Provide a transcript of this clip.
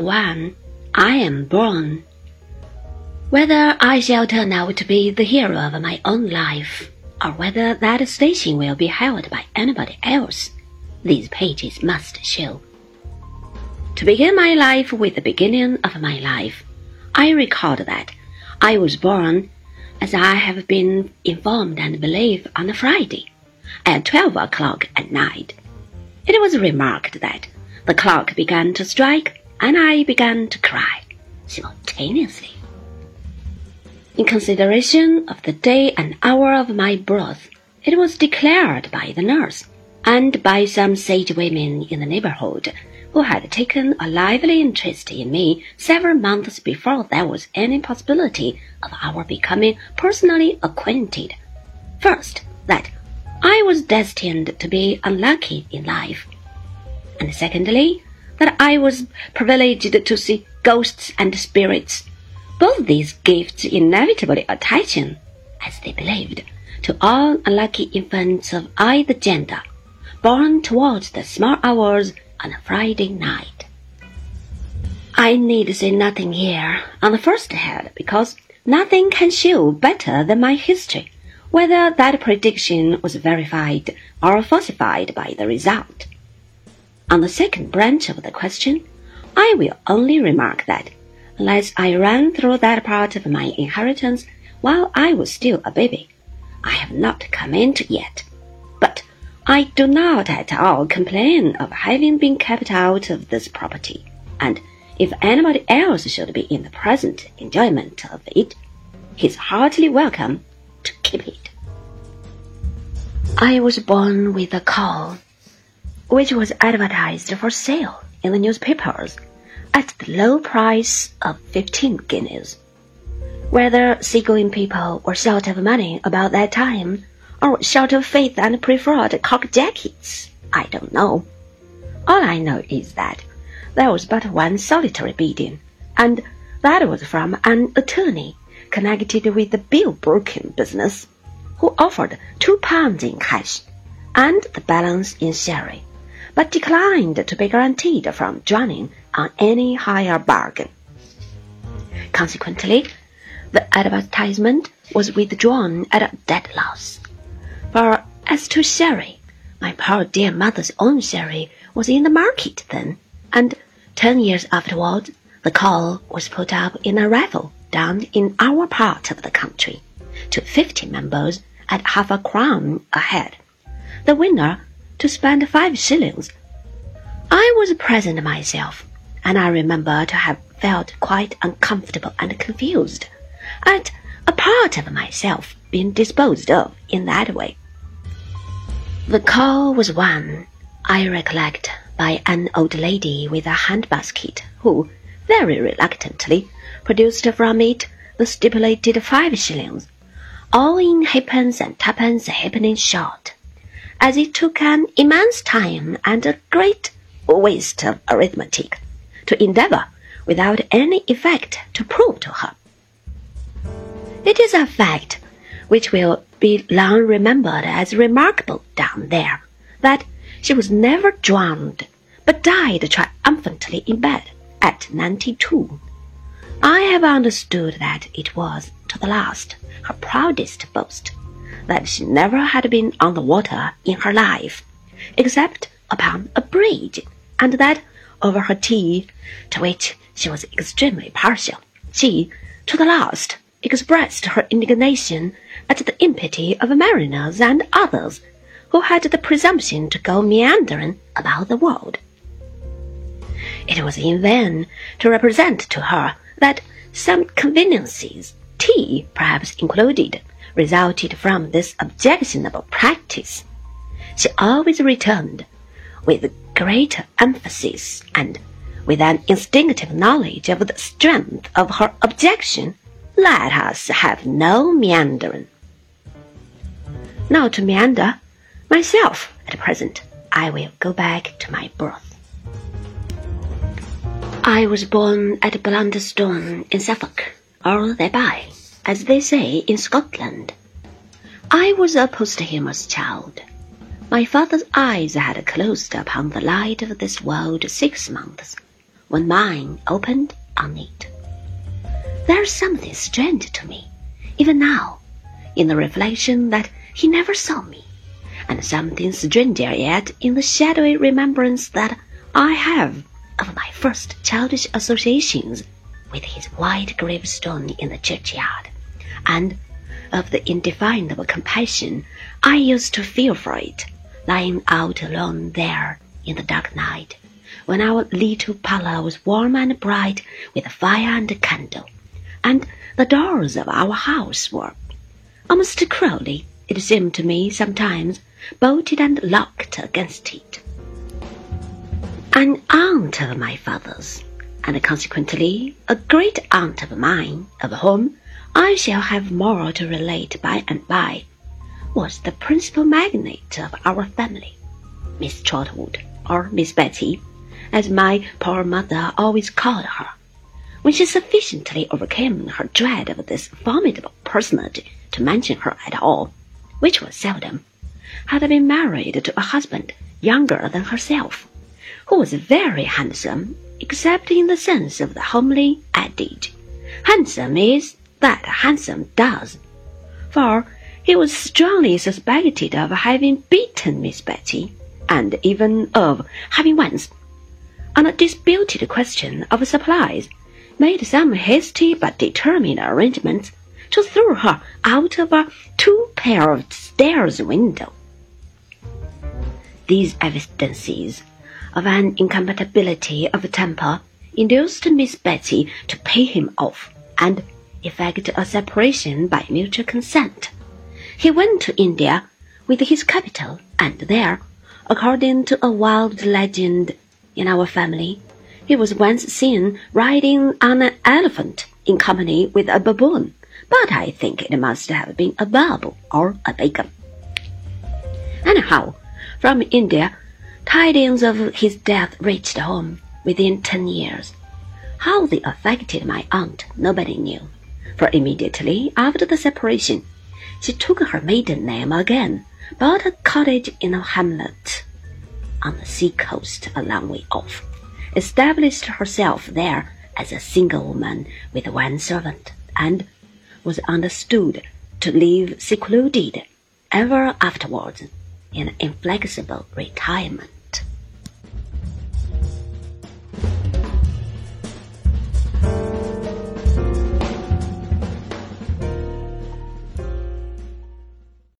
1 I Am Born. Whether I shall turn out to be the hero of my own life, or whether that station will be held by anybody else, these pages must show. To begin my life with the beginning of my life, I record that I was born, as I have been informed and believe, on a Friday, at twelve o'clock at night. It was remarked that the clock began to strike, and I began to cry simultaneously. In consideration of the day and hour of my birth, it was declared by the nurse and by some sage women in the neighborhood who had taken a lively interest in me several months before there was any possibility of our becoming personally acquainted. First, that I was destined to be unlucky in life and secondly, that I was privileged to see ghosts and spirits. Both these gifts inevitably attaching, as they believed, to all unlucky infants of either gender, born towards the small hours on a Friday night. I need say nothing here on the first head because nothing can show better than my history whether that prediction was verified or falsified by the result. On the second branch of the question, I will only remark that, unless I ran through that part of my inheritance while I was still a baby, I have not come into yet. But I do not at all complain of having been kept out of this property, and if anybody else should be in the present enjoyment of it, he is heartily welcome to keep it. I was born with a caul which was advertised for sale in the newspapers at the low price of fifteen guineas. Whether seagoing people were short of money about that time, or short of faith and preferred cork jackets, I don't know. All I know is that there was but one solitary bidding, and that was from an attorney connected with the bill broking business, who offered two pounds in cash and the balance in sherry but declined to be guaranteed from joining on any higher bargain. Consequently, the advertisement was withdrawn at a dead loss. For as to sherry, my poor dear mother's own sherry was in the market then, and ten years afterward, the caul was put up in a raffle down in our part of the country to fifty members at half a crown a head. The winner to spend five shillings. I was present myself, and I remember to have felt quite uncomfortable and confused at a part of myself being disposed of in that way. The caul was won, I recollect, by an old lady with a handbasket, who, very reluctantly, produced from it the stipulated five shillings, all in halfpence and twopence halfpenny short as it took an immense time and a great waste of arithmetic to endeavor without any effect to prove to her. It is a fact which will be long remembered as remarkable down there that she was never drowned, but died triumphantly in bed at ninety-two. I have understood that it was, to the last, her proudest boast that she never had been on the water in her life, except upon a bridge, and that over her tea, to which she was extremely partial, she, to the last, expressed her indignation at the impiety of mariners and others who had the presumption to go meandering about the world. It was in vain to represent to her that some conveniences, tea perhaps included, resulted from this objectionable practice. She always returned with greater emphasis and with an instinctive knowledge of the strength of her objection. Let us have no meandering. Now to meander myself at present. I will go back to my birth. I was born at Blunderstone in Suffolk, or thereby as they say in Scotland. I was a posthumous child. My father's eyes had closed upon the light of this world six months, when mine opened on it. There's something strange to me, even now, in the reflection that he never saw me, and something stranger yet in the shadowy remembrance that I have of my first childish associations with his white gravestone in the churchyard, and of the indefinable compassion I used to feel for it, lying out alone there in the dark night, when our little parlour was warm and bright with fire and candle, and the doors of our house were, almost cruelly, it seemed to me sometimes, bolted and locked against it. An aunt of my father's, and consequently a great aunt of mine, of whom I shall have more to relate by and by, was the principal magnate of our family, Miss Trotwood, or Miss Betty, as my poor mother always called her, when she sufficiently overcame her dread of this formidable personage to mention her at all, which was seldom, had been married to a husband younger than herself who was very handsome, except in the sense of the homely adage, handsome is that handsome does, for he was strongly suspected of having beaten Miss Betty, and even of having once, on a disputed question of supplies, made some hasty but determined arrangements to throw her out of a two pair of stairs window. These evidences of an incompatibility of temper induced Miss Betty to pay him off and effect a separation by mutual consent. He went to India with his capital, and there, according to a wild legend in our family, he was once seen riding on an elephant in company with a baboon, but I think it must have been a babu or a Begum. Anyhow, from India Tidings of his death reached home within ten years. How they affected my aunt, nobody knew, for immediately after the separation, she took her maiden name again, bought a cottage in a hamlet on the sea coast a long way off, established herself there as a single woman with one servant, and was understood to live secluded ever afterwards in inflexible retirement.